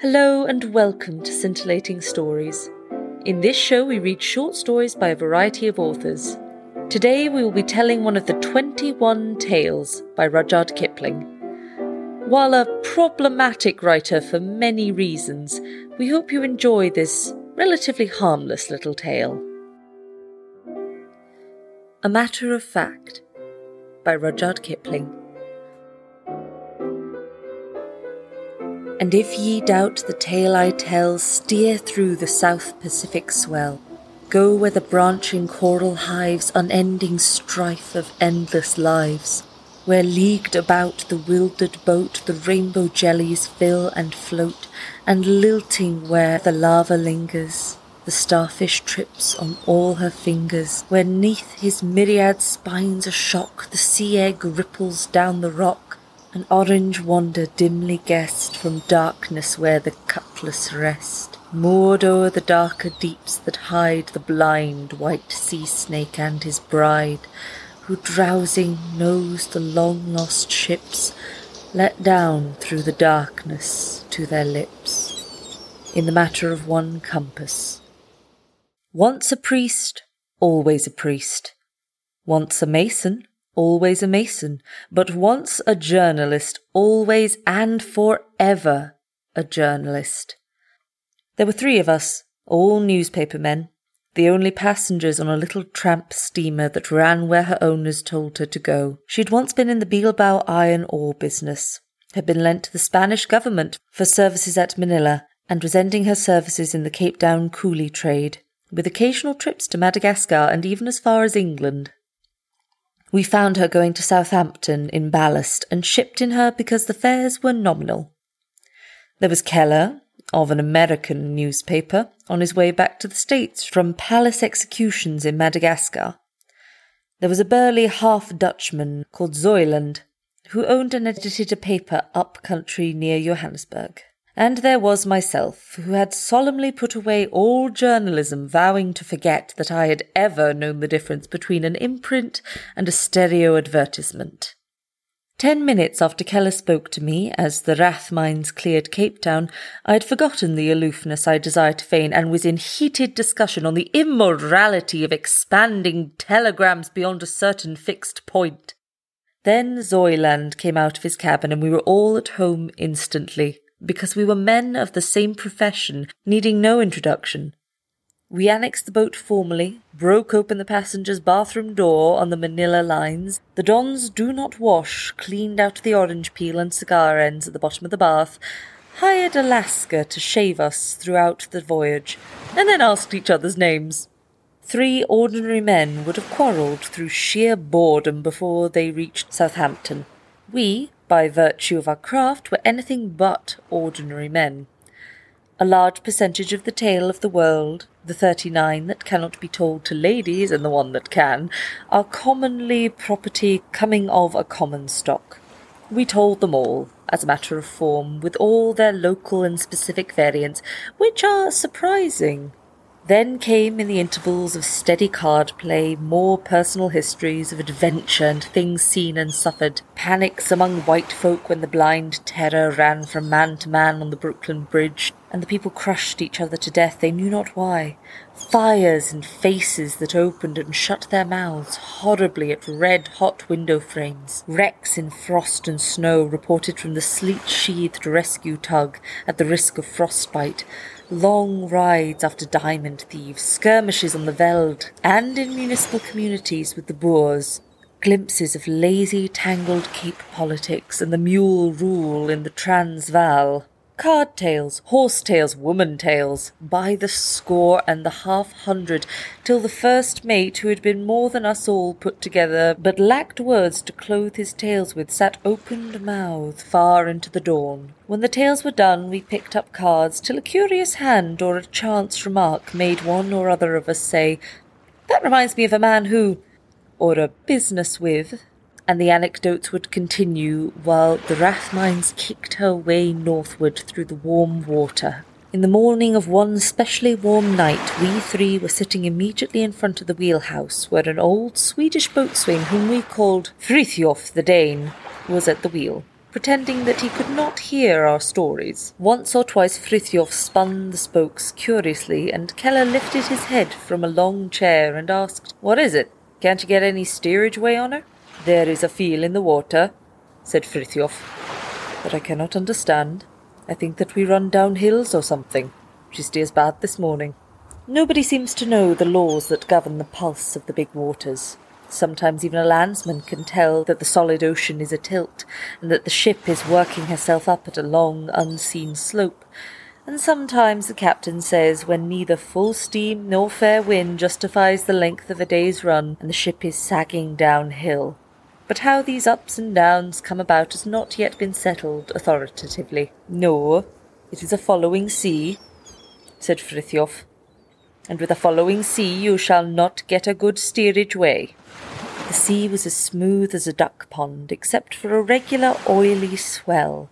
Hello and welcome to Scintillating Stories. In this show, we read short stories by a variety of authors. Today, we will be telling one of the 21 Tales by Rudyard Kipling. While a problematic writer for many reasons, we hope you enjoy this relatively harmless little tale. A Matter of Fact by Rudyard Kipling. And if ye doubt the tale I tell, steer through the South Pacific swell. Go where the branching coral hives unending strife of endless lives, where leagued about the wildered boat the rainbow jellies fill and float, and lilting where the lava lingers, the starfish trips on all her fingers, where neath his myriad spines a shock the sea egg ripples down the rock, an orange wonder dimly guessed from darkness where the cuttles rest, moored o'er the darker deeps that hide the blind white sea snake and his bride, who drowsing knows the long lost ships let down through the darkness to their lips, in the matter of one compass. Once a priest, always a priest. Once a mason, always a mason, but once a journalist, always and forever a journalist. There were three of us, all newspaper men, the only passengers on a little tramp steamer that ran where her owners told her to go. She'd once been in the Bilbao iron ore business, had been lent to the Spanish government for services at Manila, and was ending her services in the Cape Town coolie trade, with occasional trips to Madagascar and even as far as England. We found her going to Southampton in ballast and shipped in her because the fares were nominal. There was Keller, of an American newspaper, on his way back to the States from palace executions in Madagascar. There was a burly half Dutchman called Zuyland, who owned and edited a paper up country near Johannesburg. And there was myself, who had solemnly put away all journalism, vowing to forget that I had ever known the difference between an imprint and a stereo advertisement. Ten minutes after Keller spoke to me, as the Rathmines cleared Cape Town, I had forgotten the aloofness I desired to feign and was in heated discussion on the immorality of expanding telegrams beyond a certain fixed point. Then Zuyland came out of his cabin and we were all at home instantly because we were men of the same profession, needing no introduction. We annexed the boat formally, broke open the passenger's bathroom door on the Manila lines, the Don's do not wash cleaned out the orange peel and cigar ends at the bottom of the bath, hired a Lascar to shave us throughout the voyage, and then asked each other's names. Three ordinary men would have quarrelled through sheer boredom before they reached Southampton. We, by virtue of our craft, were anything but ordinary men. A large percentage of the tale of the world, the thirty nine that cannot be told to ladies and the one that can, are commonly property coming of a common stock. We told them all, as a matter of form, with all their local and specific variants, which are surprising then came, in the intervals of steady card play, more personal histories of adventure and things seen and suffered, panics among white folk when the blind terror ran from man to man on the Brooklyn Bridge, and the people crushed each other to death they knew not why, fires and faces that opened and shut their mouths horribly at red hot window frames, wrecks in frost and snow reported from the sleet sheathed rescue tug at the risk of frostbite, long rides after diamond thieves, skirmishes on the veld, and in municipal communities with the Boers, glimpses of lazy, tangled Cape politics and the mule rule in the Transvaal, card tales, horse tales, woman tales, by the score and the half hundred, till the first mate, who had been more than us all put together, but lacked words to clothe his tales with, sat opened mouthed far into the dawn. When the tales were done, we picked up cards, till a curious hand or a chance remark made one or other of us say, That reminds me of a man who, or a business with, and the anecdotes would continue while the Rathmines kicked her way northward through the warm water. In the morning of one specially warm night, we three were sitting immediately in front of the wheelhouse, where an old Swedish boatswain, whom we called Frithjof the Dane, was at the wheel. pretending that he could not hear our stories. Once or twice Frithjof spun the spokes curiously, and Keller lifted his head from a long chair and asked, What is it? Can't you get any steerage way on her? There is a feel in the water, said Frithjof, that I cannot understand. I think that we run down hills or something. She steers bad this morning. Nobody seems to know the laws that govern the pulse of the big waters. Sometimes even a landsman can tell that the solid ocean is atilt, and that the ship is working herself up at a long, unseen slope. And sometimes the captain says when neither full steam nor fair wind justifies the length of a day's run, and the ship is sagging downhill. But how these ups and downs come about has not yet been settled authoritatively. No, it is a following sea, said Frithjof. And with a following sea you shall not get a good steerage way. The sea was as smooth as a duck pond, except for a regular oily swell.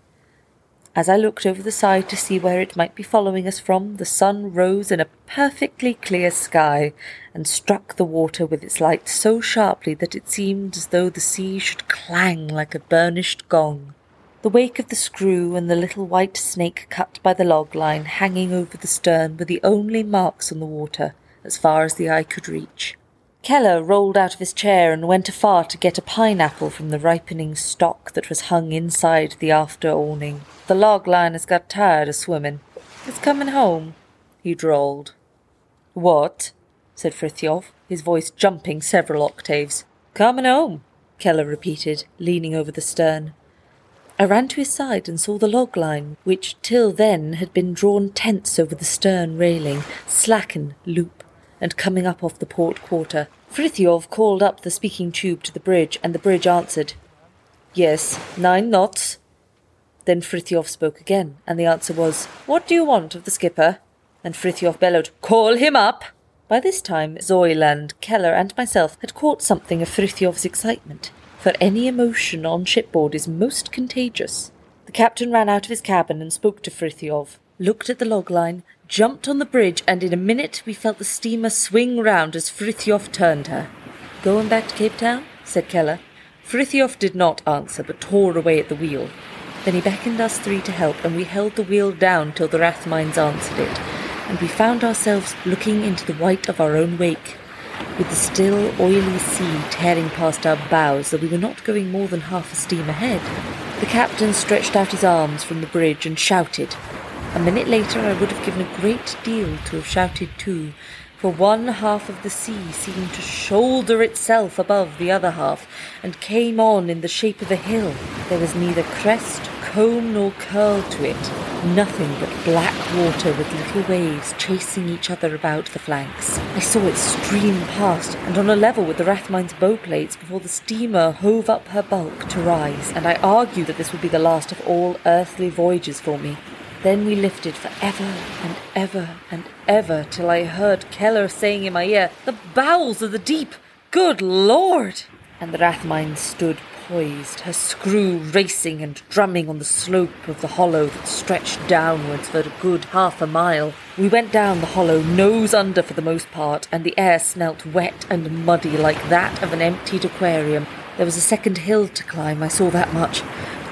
As I looked over the side to see where it might be following us from, the sun rose in a perfectly clear sky and struck the water with its light so sharply that it seemed as though the sea should clang like a burnished gong. The wake of the screw and the little white snake cut by the log line hanging over the stern were the only marks on the water as far as the eye could reach. Keller rolled out of his chair and went afar to get a pineapple from the ripening stock that was hung inside the after awning. The log line has got tired of swimming. It's coming home, he drawled. What? said Frithjof, his voice jumping several octaves. Coming home, Keller repeated, leaning over the stern. I ran to his side and saw the log line, which till then had been drawn tense over the stern railing, slacken, loop, and coming up off the port quarter. Frithjof called up the speaking tube to the bridge, and the bridge answered, Yes, nine knots. Then Frithjof spoke again, and the answer was, What do you want of the skipper? And Frithjof bellowed, Call him up! By this time, Zuyland, Keller, and myself had caught something of Frithjof's excitement, for any emotion on shipboard is most contagious. The captain ran out of his cabin and spoke to Frithjof, looked at the log line, jumped on the bridge, and in a minute we felt the steamer swing round as Frithjof turned her. Going back to Cape Town? said Keller. Frithjof did not answer, but tore away at the wheel. Then he beckoned us three to help, and we held the wheel down till the Rathmines answered it, and we found ourselves looking into the white of our own wake, with the still, oily sea tearing past our bows, though we were not going more than half a steam ahead. The captain stretched out his arms from the bridge and shouted, a minute later I would have given a great deal to have shouted too, for one half of the sea seemed to shoulder itself above the other half, and came on in the shape of a hill. There was neither crest, comb, nor curl to it, nothing but black water with little waves chasing each other about the flanks. I saw it stream past, and on a level with the Rathmines' bow plates before the steamer hove up her bulk to rise, and I argued that this would be the last of all earthly voyages for me. Then we lifted for ever and ever and ever till I heard Keller saying in my ear, The bowels of the deep! Good Lord! And the Rathmine stood poised, her screw racing and drumming on the slope of the hollow that stretched downwards for a good half a mile. We went down the hollow, nose under for the most part, and the air smelt wet and muddy like that of an emptied aquarium. There was a second hill to climb, I saw that much,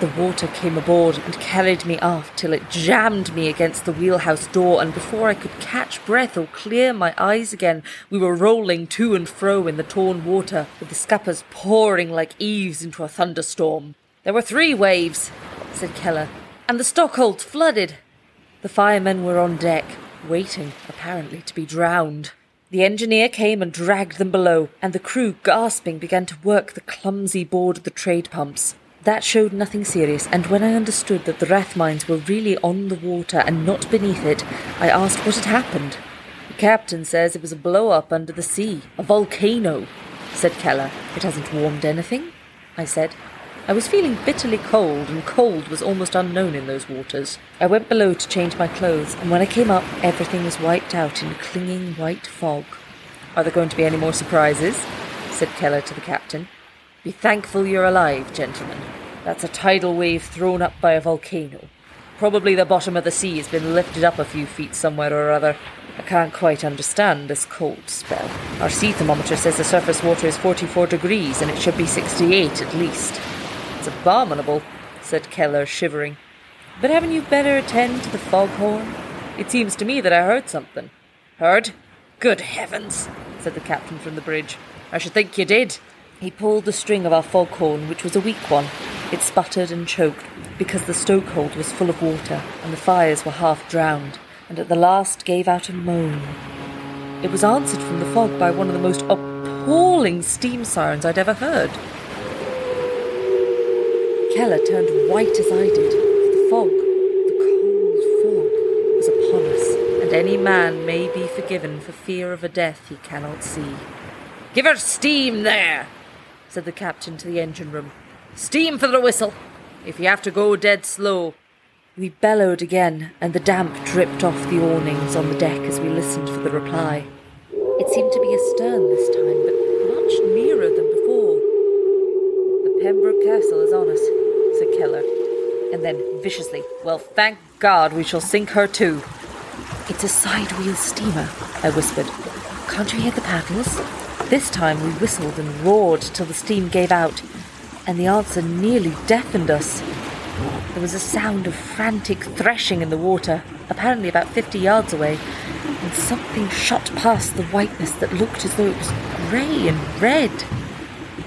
the water came aboard and carried me aft till it jammed me against the wheelhouse door, and before I could catch breath or clear my eyes again, we were rolling to and fro in the torn water, with the scuppers pouring like eaves into a thunderstorm. There were three waves, said Keller, and the stokeholds flooded. The firemen were on deck, waiting, apparently, to be drowned. The engineer came and dragged them below, and the crew, gasping, began to work the clumsy board of the trade pumps. That showed nothing serious, and when I understood that the Rathmines were really on the water and not beneath it, I asked what had happened. The captain says it was a blow up under the sea, a volcano, said Keller. It hasn't warmed anything, I said. I was feeling bitterly cold, and cold was almost unknown in those waters. I went below to change my clothes, and when I came up, everything was wiped out in a clinging white fog. Are there going to be any more surprises? said Keller to the captain. Be thankful you're alive, gentlemen. That's a tidal wave thrown up by a volcano. Probably the bottom of the sea has been lifted up a few feet somewhere or other. I can't quite understand this cold spell. Our sea thermometer says the surface water is 44 degrees and it should be 68 at least. It's abominable, said Keller, shivering. But haven't you better attend to the foghorn? It seems to me that I heard something. Heard? Good heavens, said the captain from the bridge. I should think you did. He pulled the string of our foghorn, which was a weak one. It sputtered and choked because the stokehold was full of water and the fires were half drowned, and at the last gave out a moan. It was answered from the fog by one of the most appalling steam sirens I'd ever heard. Keller turned white as I did. The fog, the cold fog, was upon us, and any man may be forgiven for fear of a death he cannot see. Give her steam there, said the captain to the engine room. Steam for the whistle, if you have to go dead slow. We bellowed again, and the damp dripped off the awnings on the deck as we listened for the reply. It seemed to be astern this time, but much nearer than before. The Pembroke Castle is on us, said Keller, and then viciously, Well, thank God we shall sink her too. It's a side wheel steamer, I whispered. Can't you hear the paddles? This time we whistled and roared till the steam gave out, and the answer nearly deafened us. There was a sound of frantic threshing in the water, apparently about fifty yards away, and something shot past the whiteness that looked as though it was grey and red.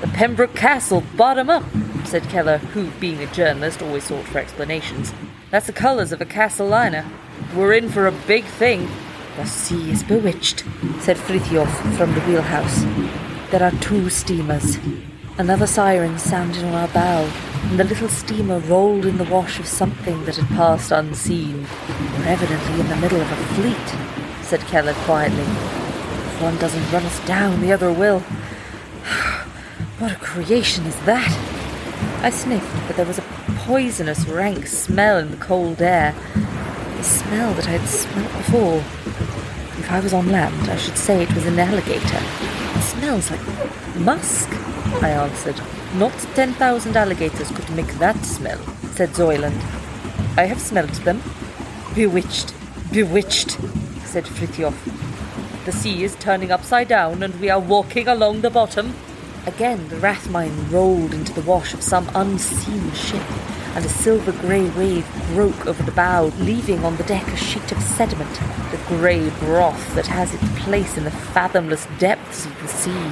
The Pembroke Castle, bottom up, said Keller, who, being a journalist, always sought for explanations. That's the colours of a castle liner. We're in for a big thing. The sea is bewitched, said Frithjof from the wheelhouse. There are two steamers. Another siren sounded on our bow, and the little steamer rolled in the wash of something that had passed unseen. We're evidently in the middle of a fleet, said Keller quietly. If one doesn't run us down, the other will. what a creation is that? I sniffed, but there was a poisonous, rank smell in the cold air. The smell that I had smelt before. If I was on land, I should say it was an alligator. It smells like musk, I answered. Not ten thousand alligators could make that smell, said Zuyland. I have smelt them. Bewitched, bewitched, said Frithjof. The sea is turning upside down and we are walking along the bottom. Again the Rathmine rolled into the wash of some unseen ship and a silver grey wave broke over the bow, leaving on the deck a sheet of sediment, the grey broth that has its place in the fathomless depths of the sea.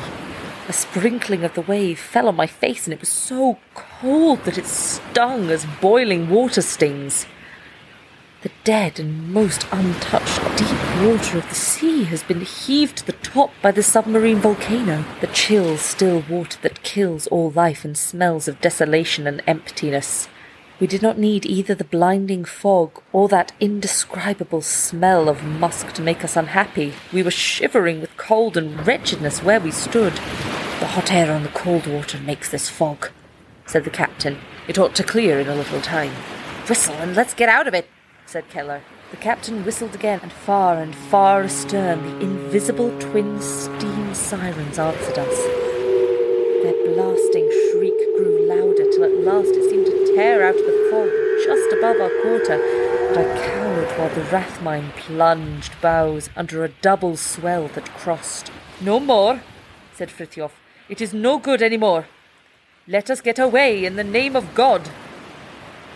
A sprinkling of the wave fell on my face, and it was so cold that it stung as boiling water stings. The dead and most untouched deep water of the sea has been heaved to the top by the submarine volcano, the chill, still water that kills all life and smells of desolation and emptiness. We did not need either the blinding fog or that indescribable smell of musk to make us unhappy. We were shivering with cold and wretchedness where we stood. The hot air on the cold water makes this fog, said the captain. It ought to clear in a little time. Whistle and let's get out of it, said Keller. The captain whistled again, and far and far astern the invisible twin steam sirens answered us. Their blasting shriek grew louder till at last it seemed to tear out of the fog just above our quarter, and I cowered while the Rathmine plunged bows under a double swell that crossed. No more, said Frithjof. It is no good any more. Let us get away in the name of God.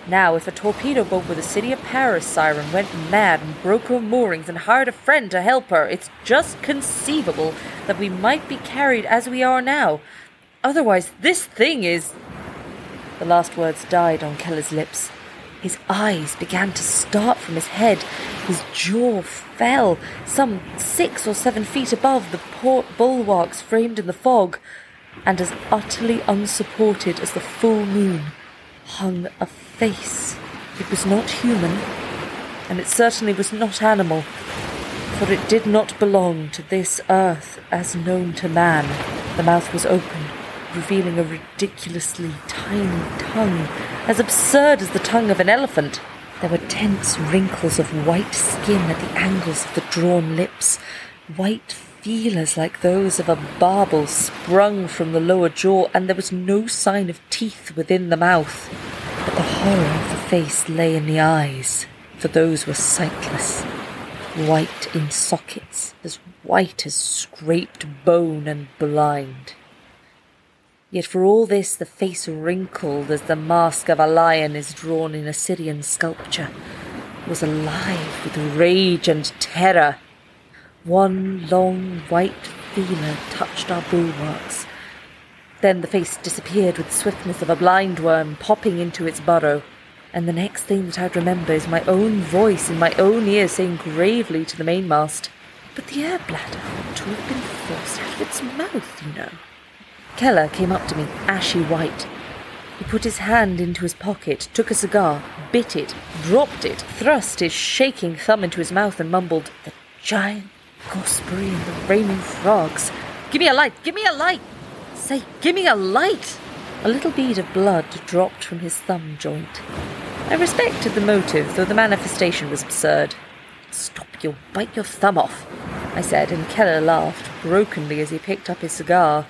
Now, if a torpedo boat with a City of Paris siren went mad and broke her moorings and hired a friend to help her, it's just conceivable that we might be carried as we are now. Otherwise, this thing is. The last words died on Keller's lips. His eyes began to start from his head. His jaw fell, some six or seven feet above the port bulwarks framed in the fog, and as utterly unsupported as the full moon hung a face. It was not human, and it certainly was not animal, for it did not belong to this earth as known to man. The mouth was open, revealing a ridiculously tiny tongue, as absurd as the tongue of an elephant. There were tense wrinkles of white skin at the angles of the drawn lips, white feelers like those of a barbel sprung from the lower jaw, and there was no sign of teeth within the mouth. But the horror of the face lay in the eyes, for those were sightless, white in sockets, as white as scraped bone and blind. Yet for all this the face wrinkled as the mask of a lion is drawn in Assyrian sculpture was alive with rage and terror. One long white feeler touched our bulwarks. Then the face disappeared with the swiftness of a blind worm popping into its burrow. And the next thing that I'd remember is my own voice in my own ear saying gravely to the mainmast, But the air bladder ought to have been forced out of its mouth, you know. Keller came up to me, ashy white. He put his hand into his pocket, took a cigar, bit it, dropped it, thrust his shaking thumb into his mouth, and mumbled, The giant gooseberry and the raining frogs. Give me a light! Give me a light! Say, give me a light! A little bead of blood dropped from his thumb joint. I respected the motive, though the manifestation was absurd. Stop, you'll bite your thumb off, I said, and Keller laughed brokenly as he picked up his cigar.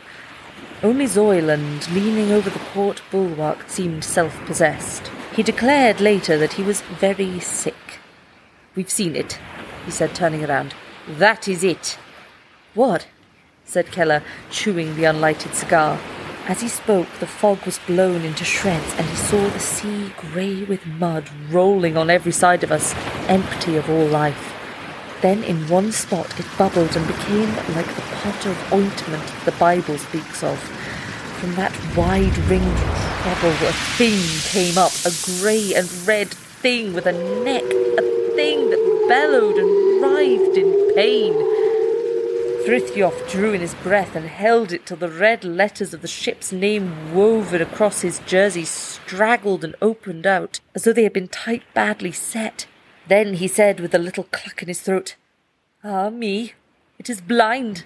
Only Zuyland, leaning over the port bulwark, seemed self possessed. He declared later that he was very sick. We've seen it, he said, turning around. That is it. What? said Keller, chewing the unlighted cigar. As he spoke, the fog was blown into shreds, and he saw the sea grey with mud rolling on every side of us, empty of all life. Then, in one spot, it bubbled and became like the pot of ointment the Bible speaks of. From that wide ringed trouble, a thing came up, a grey and red thing with a neck, a thing that bellowed and writhed in pain. Frithjof drew in his breath and held it till the red letters of the ship's name woven across his jersey straggled and opened out, as though they had been tight badly set. Then he said with a little cluck in his throat, Ah, me, it is blind.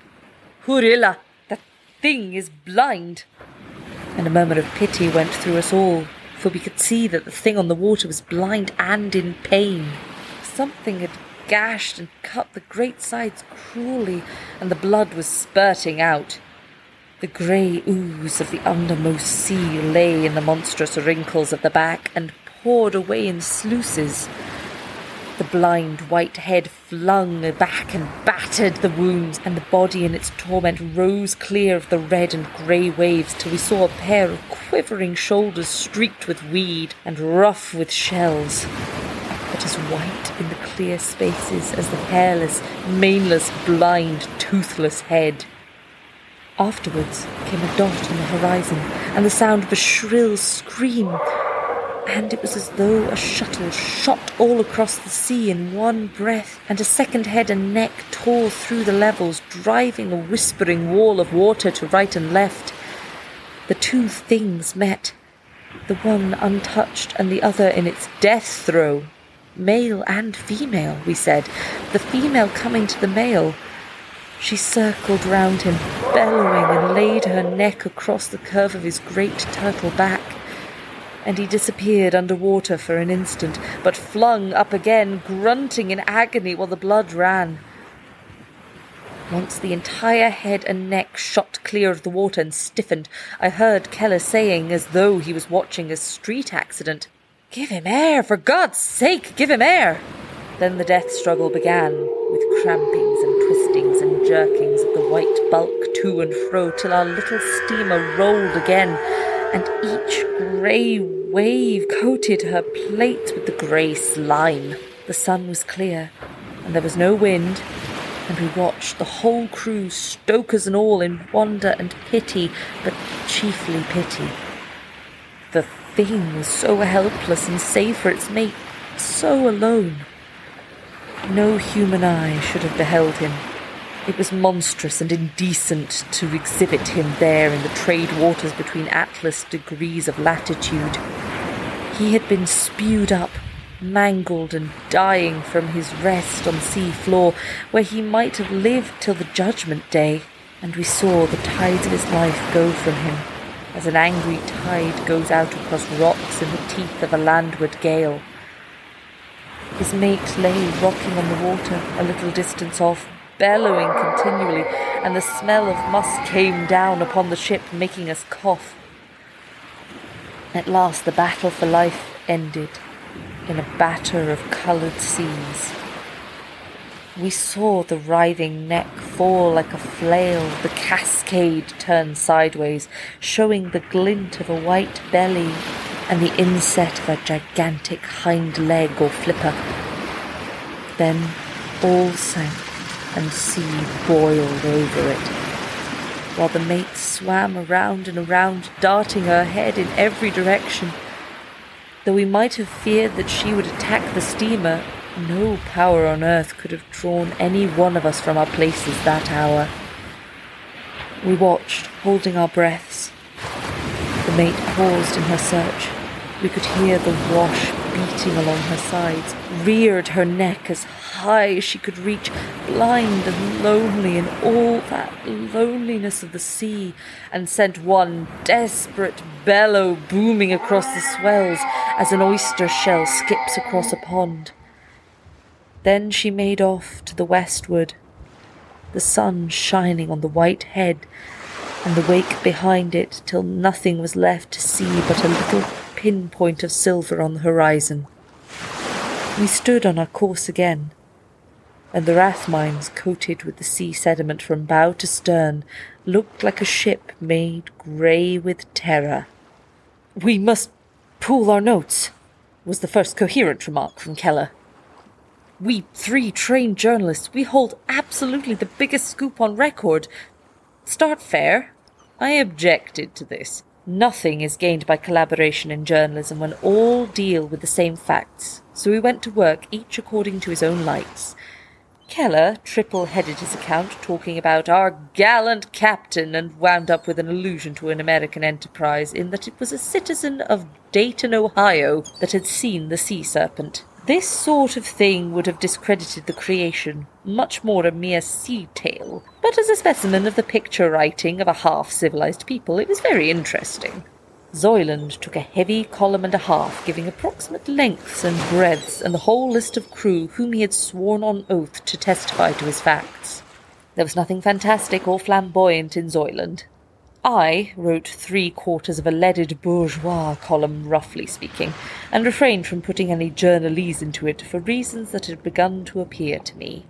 Hurilla, that thing is blind. And a murmur of pity went through us all, for we could see that the thing on the water was blind and in pain. Something had gashed and cut the great sides cruelly, and the blood was spurting out. The grey ooze of the undermost sea lay in the monstrous wrinkles of the back and poured away in sluices. The blind white head flung back and battered the wounds, and the body in its torment rose clear of the red and grey waves till we saw a pair of quivering shoulders streaked with weed and rough with shells, but as white in the clear spaces as the hairless, maneless, blind, toothless head. Afterwards came a dot on the horizon, and the sound of a shrill scream and it was as though a shuttle shot all across the sea in one breath, and a second head and neck tore through the levels, driving a whispering wall of water to right and left. The two things met, the one untouched and the other in its death throe. Male and female, we said, the female coming to the male. She circled round him, bellowing, and laid her neck across the curve of his great turtle back and he disappeared under water for an instant, but flung up again, grunting in agony while the blood ran. Once the entire head and neck shot clear of the water and stiffened, I heard Keller saying, as though he was watching a street accident, Give him air, for God's sake, give him air! Then the death struggle began, with crampings and twistings and jerkings of the white bulk to and fro, till our little steamer rolled again and each grey wave coated her plate with the grey slime. The sun was clear, and there was no wind, and we watched the whole crew, stokers and all, in wonder and pity, but chiefly pity. The thing was so helpless and save for its mate, so alone. No human eye should have beheld him. It was monstrous and indecent to exhibit him there in the trade waters between Atlas degrees of latitude. He had been spewed up, mangled and dying from his rest on sea floor, where he might have lived till the judgment day, and we saw the tides of his life go from him, as an angry tide goes out across rocks in the teeth of a landward gale. His mate lay rocking on the water a little distance off, bellowing continually, and the smell of musk came down upon the ship, making us cough. At last, the battle for life ended in a batter of coloured seas. We saw the writhing neck fall like a flail, the cascade turn sideways, showing the glint of a white belly and the inset of a gigantic hind leg or flipper. Then all sank and sea boiled over it, while the mate swam around and around, darting her head in every direction. Though we might have feared that she would attack the steamer, no power on earth could have drawn any one of us from our places that hour. We watched, holding our breaths. The mate paused in her search. We could hear the wash beating along her sides, reared her neck as high as she could reach, blind and lonely in all that loneliness of the sea, and sent one desperate bellow booming across the swells as an oyster shell skips across a pond. Then she made off to the westward, the sun shining on the white head and the wake behind it till nothing was left to see but a little pinpoint of silver on the horizon. We stood on our course again, and the Rathmines, coated with the sea sediment from bow to stern, looked like a ship made grey with terror. We must pool our notes, was the first coherent remark from Keller. We three trained journalists, we hold absolutely the biggest scoop on record. Start fair. I objected to this. Nothing is gained by collaboration in journalism when all deal with the same facts. So we went to work, each according to his own lights. Keller triple headed his account, talking about our gallant captain, and wound up with an allusion to an American enterprise in that it was a citizen of Dayton, Ohio, that had seen the sea serpent. This sort of thing would have discredited the creation, much more a mere sea tale, but as a specimen of the picture writing of a half civilized people, it was very interesting. Zuyland took a heavy column and a half, giving approximate lengths and breadths and the whole list of crew whom he had sworn on oath to testify to his facts. There was nothing fantastic or flamboyant in Zuyland. I wrote three quarters of a leaded bourgeois column, roughly speaking, and refrained from putting any journalese into it for reasons that had begun to appear to me.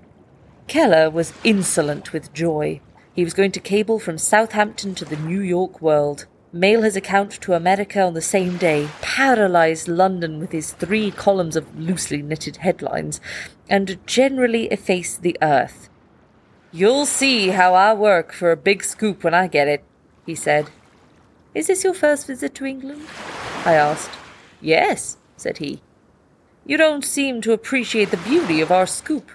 Keller was insolent with joy. He was going to cable from Southampton to the New York world, mail his account to America on the same day, paralyze London with his three columns of loosely knitted headlines, and generally efface the earth. You'll see how I work for a big scoop when I get it, he said. Is this your first visit to England? I asked. Yes, said he. You don't seem to appreciate the beauty of our scoop.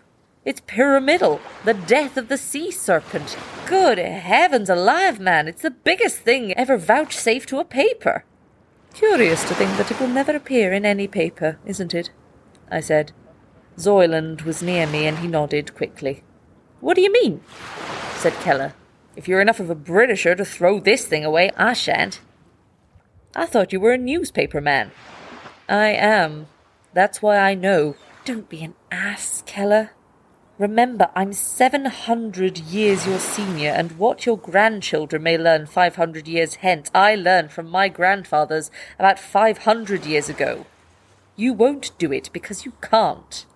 It's pyramidal, the death of the sea serpent. Good heavens alive, man, it's the biggest thing ever vouchsafed to a paper. Curious to think that it will never appear in any paper, isn't it? I said. Zuyland was near me, and he nodded quickly. What do you mean? said Keller. If you're enough of a Britisher to throw this thing away, I shan't. I thought you were a newspaper man. I am. That's why I know. Don't be an ass, Keller. Remember, I'm 700 years your senior, and what your grandchildren may learn 500 years hence, I learned from my grandfathers about 500 years ago. You won't do it because you can't.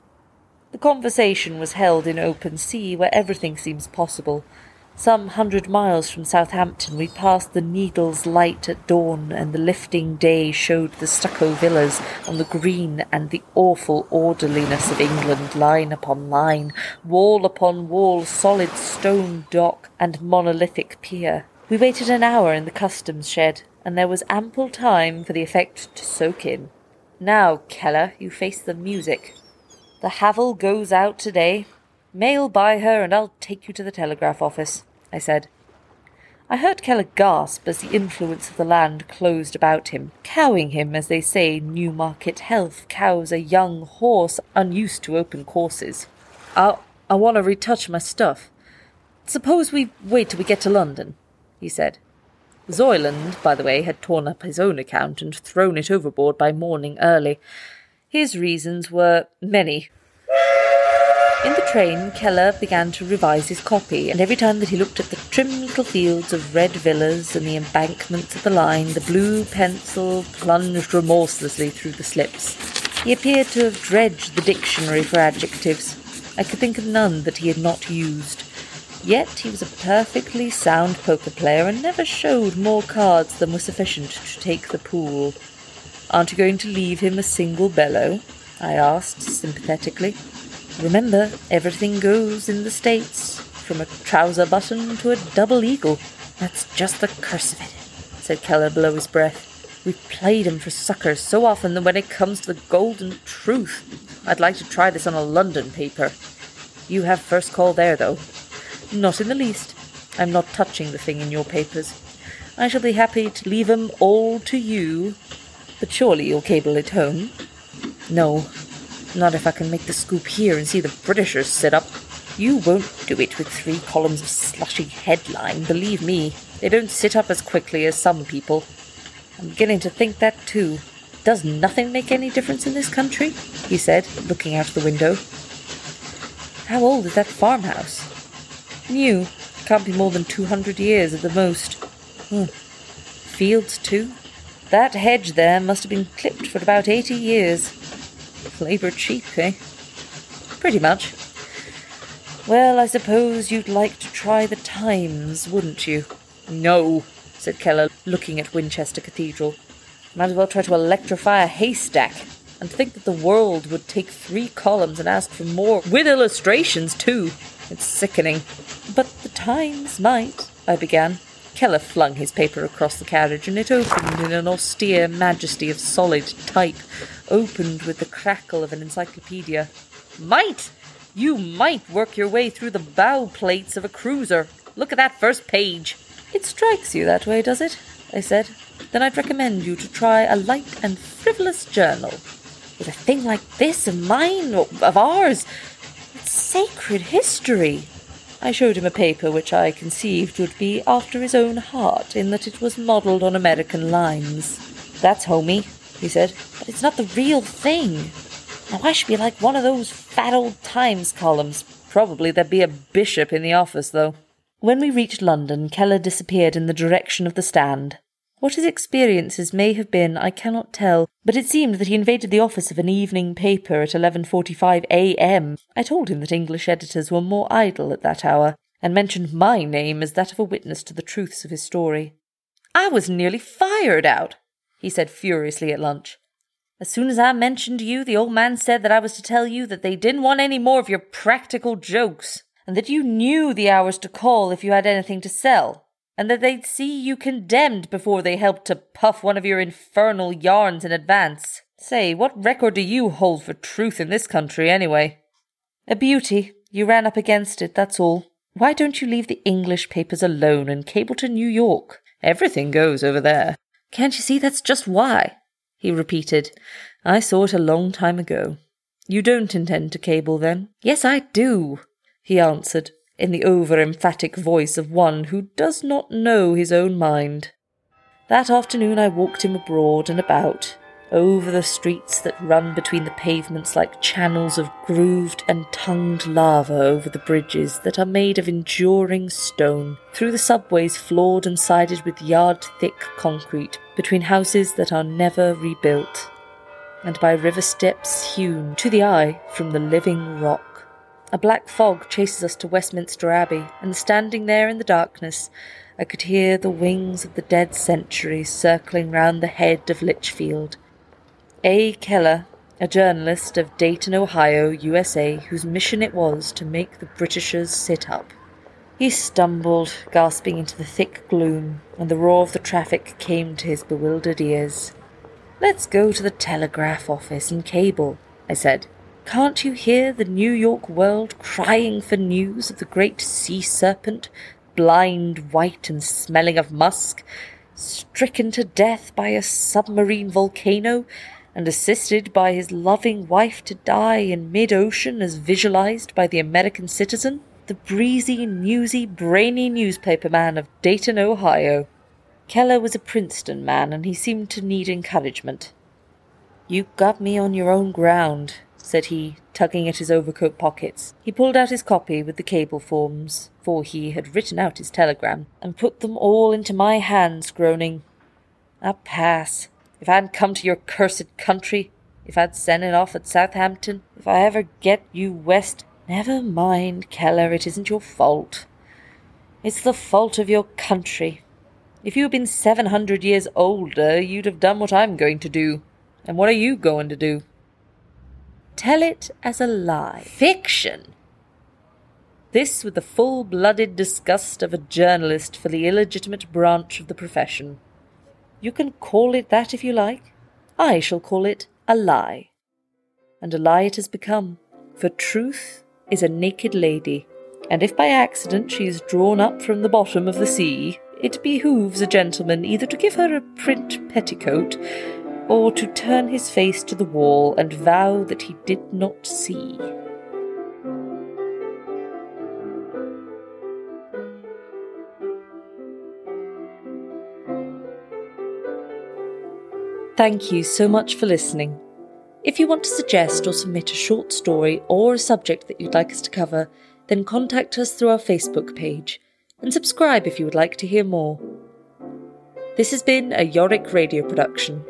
The conversation was held in open sea, where everything seems possible, some hundred miles from Southampton, we passed the Needles Light at dawn, and the lifting day showed the stucco villas on the green and the awful orderliness of England, line upon line, wall upon wall, solid stone dock, and monolithic pier. We waited an hour in the customs shed, and there was ample time for the effect to soak in. Now, Keller, you face the music. The Havel goes out today. Mail by her, and I'll take you to the telegraph office, I said. I heard Keller gasp as the influence of the land closed about him, cowing him, as they say Newmarket Heath cows a young horse unused to open courses. I, I want to retouch my stuff. Suppose we wait till we get to London, he said. Zuyland, by the way, had torn up his own account and thrown it overboard by morning early. His reasons were many, train, Keller began to revise his copy, and every time that he looked at the trim little fields of red villas and the embankments of the line, the blue pencil plunged remorselessly through the slips. He appeared to have dredged the dictionary for adjectives. I could think of none that he had not used. Yet he was a perfectly sound poker player and never showed more cards than were sufficient to take the pool. Aren't you going to leave him a single bellow? I asked sympathetically. Remember, everything goes in the States, from a trouser button to a double eagle. That's just the curse of it, said Keller below his breath. We've played him for suckers so often that when it comes to the golden truth, I'd like to try this on a London paper. You have first call there, though. Not in the least. I'm not touching the thing in your papers. I shall be happy to leave 'em all to you. But surely you'll cable it home? No, not if I can make the scoop here and see the Britishers sit up. You won't do it with three columns of slushy headline, believe me. They don't sit up as quickly as some people. I'm beginning to think that too. Does nothing make any difference in this country? he said, looking out of the window. How old is that farmhouse? New. Can't be more than two hundred years at the most. Hmm. Fields, too? That hedge there must have been clipped for about eighty years. Labour cheap, eh? Pretty much. Well, I suppose you'd like to try the Times, wouldn't you? No, said Keller, looking at Winchester Cathedral. Might as well try to electrify a haystack. And think that the world would take three columns and ask for more, with illustrations, too. It's sickening. But the Times might, I began. Keller flung his paper across the carriage, and it opened in an austere majesty of solid type, opened with the crackle of an encyclopedia. Might! You might work your way through the bow plates of a cruiser. Look at that first page. It strikes you that way, does it? I said. Then I'd recommend you to try a light and frivolous journal. With a thing like this of mine, or of ours, it's sacred history. I showed him a paper which I conceived would be after his own heart, in that it was modelled on American lines. That's homey, he said, but it's not the real thing. Now I should be like one of those fat old Times columns. Probably there'd be a bishop in the office, though. When we reached London, Keller disappeared in the direction of the Strand. What his experiences may have been, I cannot tell, but it seemed that he invaded the office of an evening paper at 11:45 a.m. I told him that English editors were more idle at that hour, and mentioned my name as that of a witness to the truths of his story. I was nearly fired out, he said furiously at lunch. As soon as I mentioned you, the old man said that I was to tell you that they didn't want any more of your practical jokes, and that you knew the hours to call if you had anything to sell and that they'd see you condemned before they helped to puff one of your infernal yarns in advance. Say, what record do you hold for truth in this country, anyway? A beauty. You ran up against it, that's all. Why don't you leave the English papers alone and cable to New York? Everything goes over there. Can't you see that's just why? he repeated. I saw it a long time ago. You don't intend to cable, then? Yes, I do, he answered, in the over emphatic voice of one who does not know his own mind. That afternoon I walked him abroad and about, over the streets that run between the pavements like channels of grooved and tongued lava over the bridges that are made of enduring stone, through the subways floored and sided with yard thick concrete, between houses that are never rebuilt, and by river steps hewn to the eye from the living rock. A black fog chases us to Westminster Abbey, and standing there in the darkness, I could hear the wings of the dead century circling round the head of Litchfield. A. Keller, a journalist of Dayton, Ohio, USA, whose mission it was to make the Britishers sit up. He stumbled, gasping into the thick gloom, and the roar of the traffic came to his bewildered ears. Let's go to the telegraph office and cable, I said. Can't you hear the New York world crying for news of the great sea serpent, blind, white, and smelling of musk, stricken to death by a submarine volcano, and assisted by his loving wife to die in mid ocean as visualized by the American citizen? The breezy, newsy, brainy newspaper man of Dayton, Ohio. Keller was a Princeton man, and he seemed to need encouragement. You got me on your own ground, said he, tugging at his overcoat pockets. He pulled out his copy with the cable forms, for he had written out his telegram, and put them all into my hands, groaning, A pass. If I hadn't come to your cursed country, if I'd sent it off at Southampton, if I ever get you west, Never mind, Keller, it isn't your fault. It's the fault of your country. If you had been seven hundred years older, you'd have done what I'm going to do. And what are you going to do? Tell it as a lie. Fiction! This with the full blooded disgust of a journalist for the illegitimate branch of the profession. You can call it that if you like. I shall call it a lie. And a lie it has become, for truth is a naked lady, and if by accident she is drawn up from the bottom of the sea, it behooves a gentleman either to give her a print petticoat or to turn his face to the wall and vow that he did not see. Thank you so much for listening. If you want to suggest or submit a short story or a subject that you'd like us to cover, then contact us through our Facebook page and subscribe if you would like to hear more. This has been a Yorick Radio production.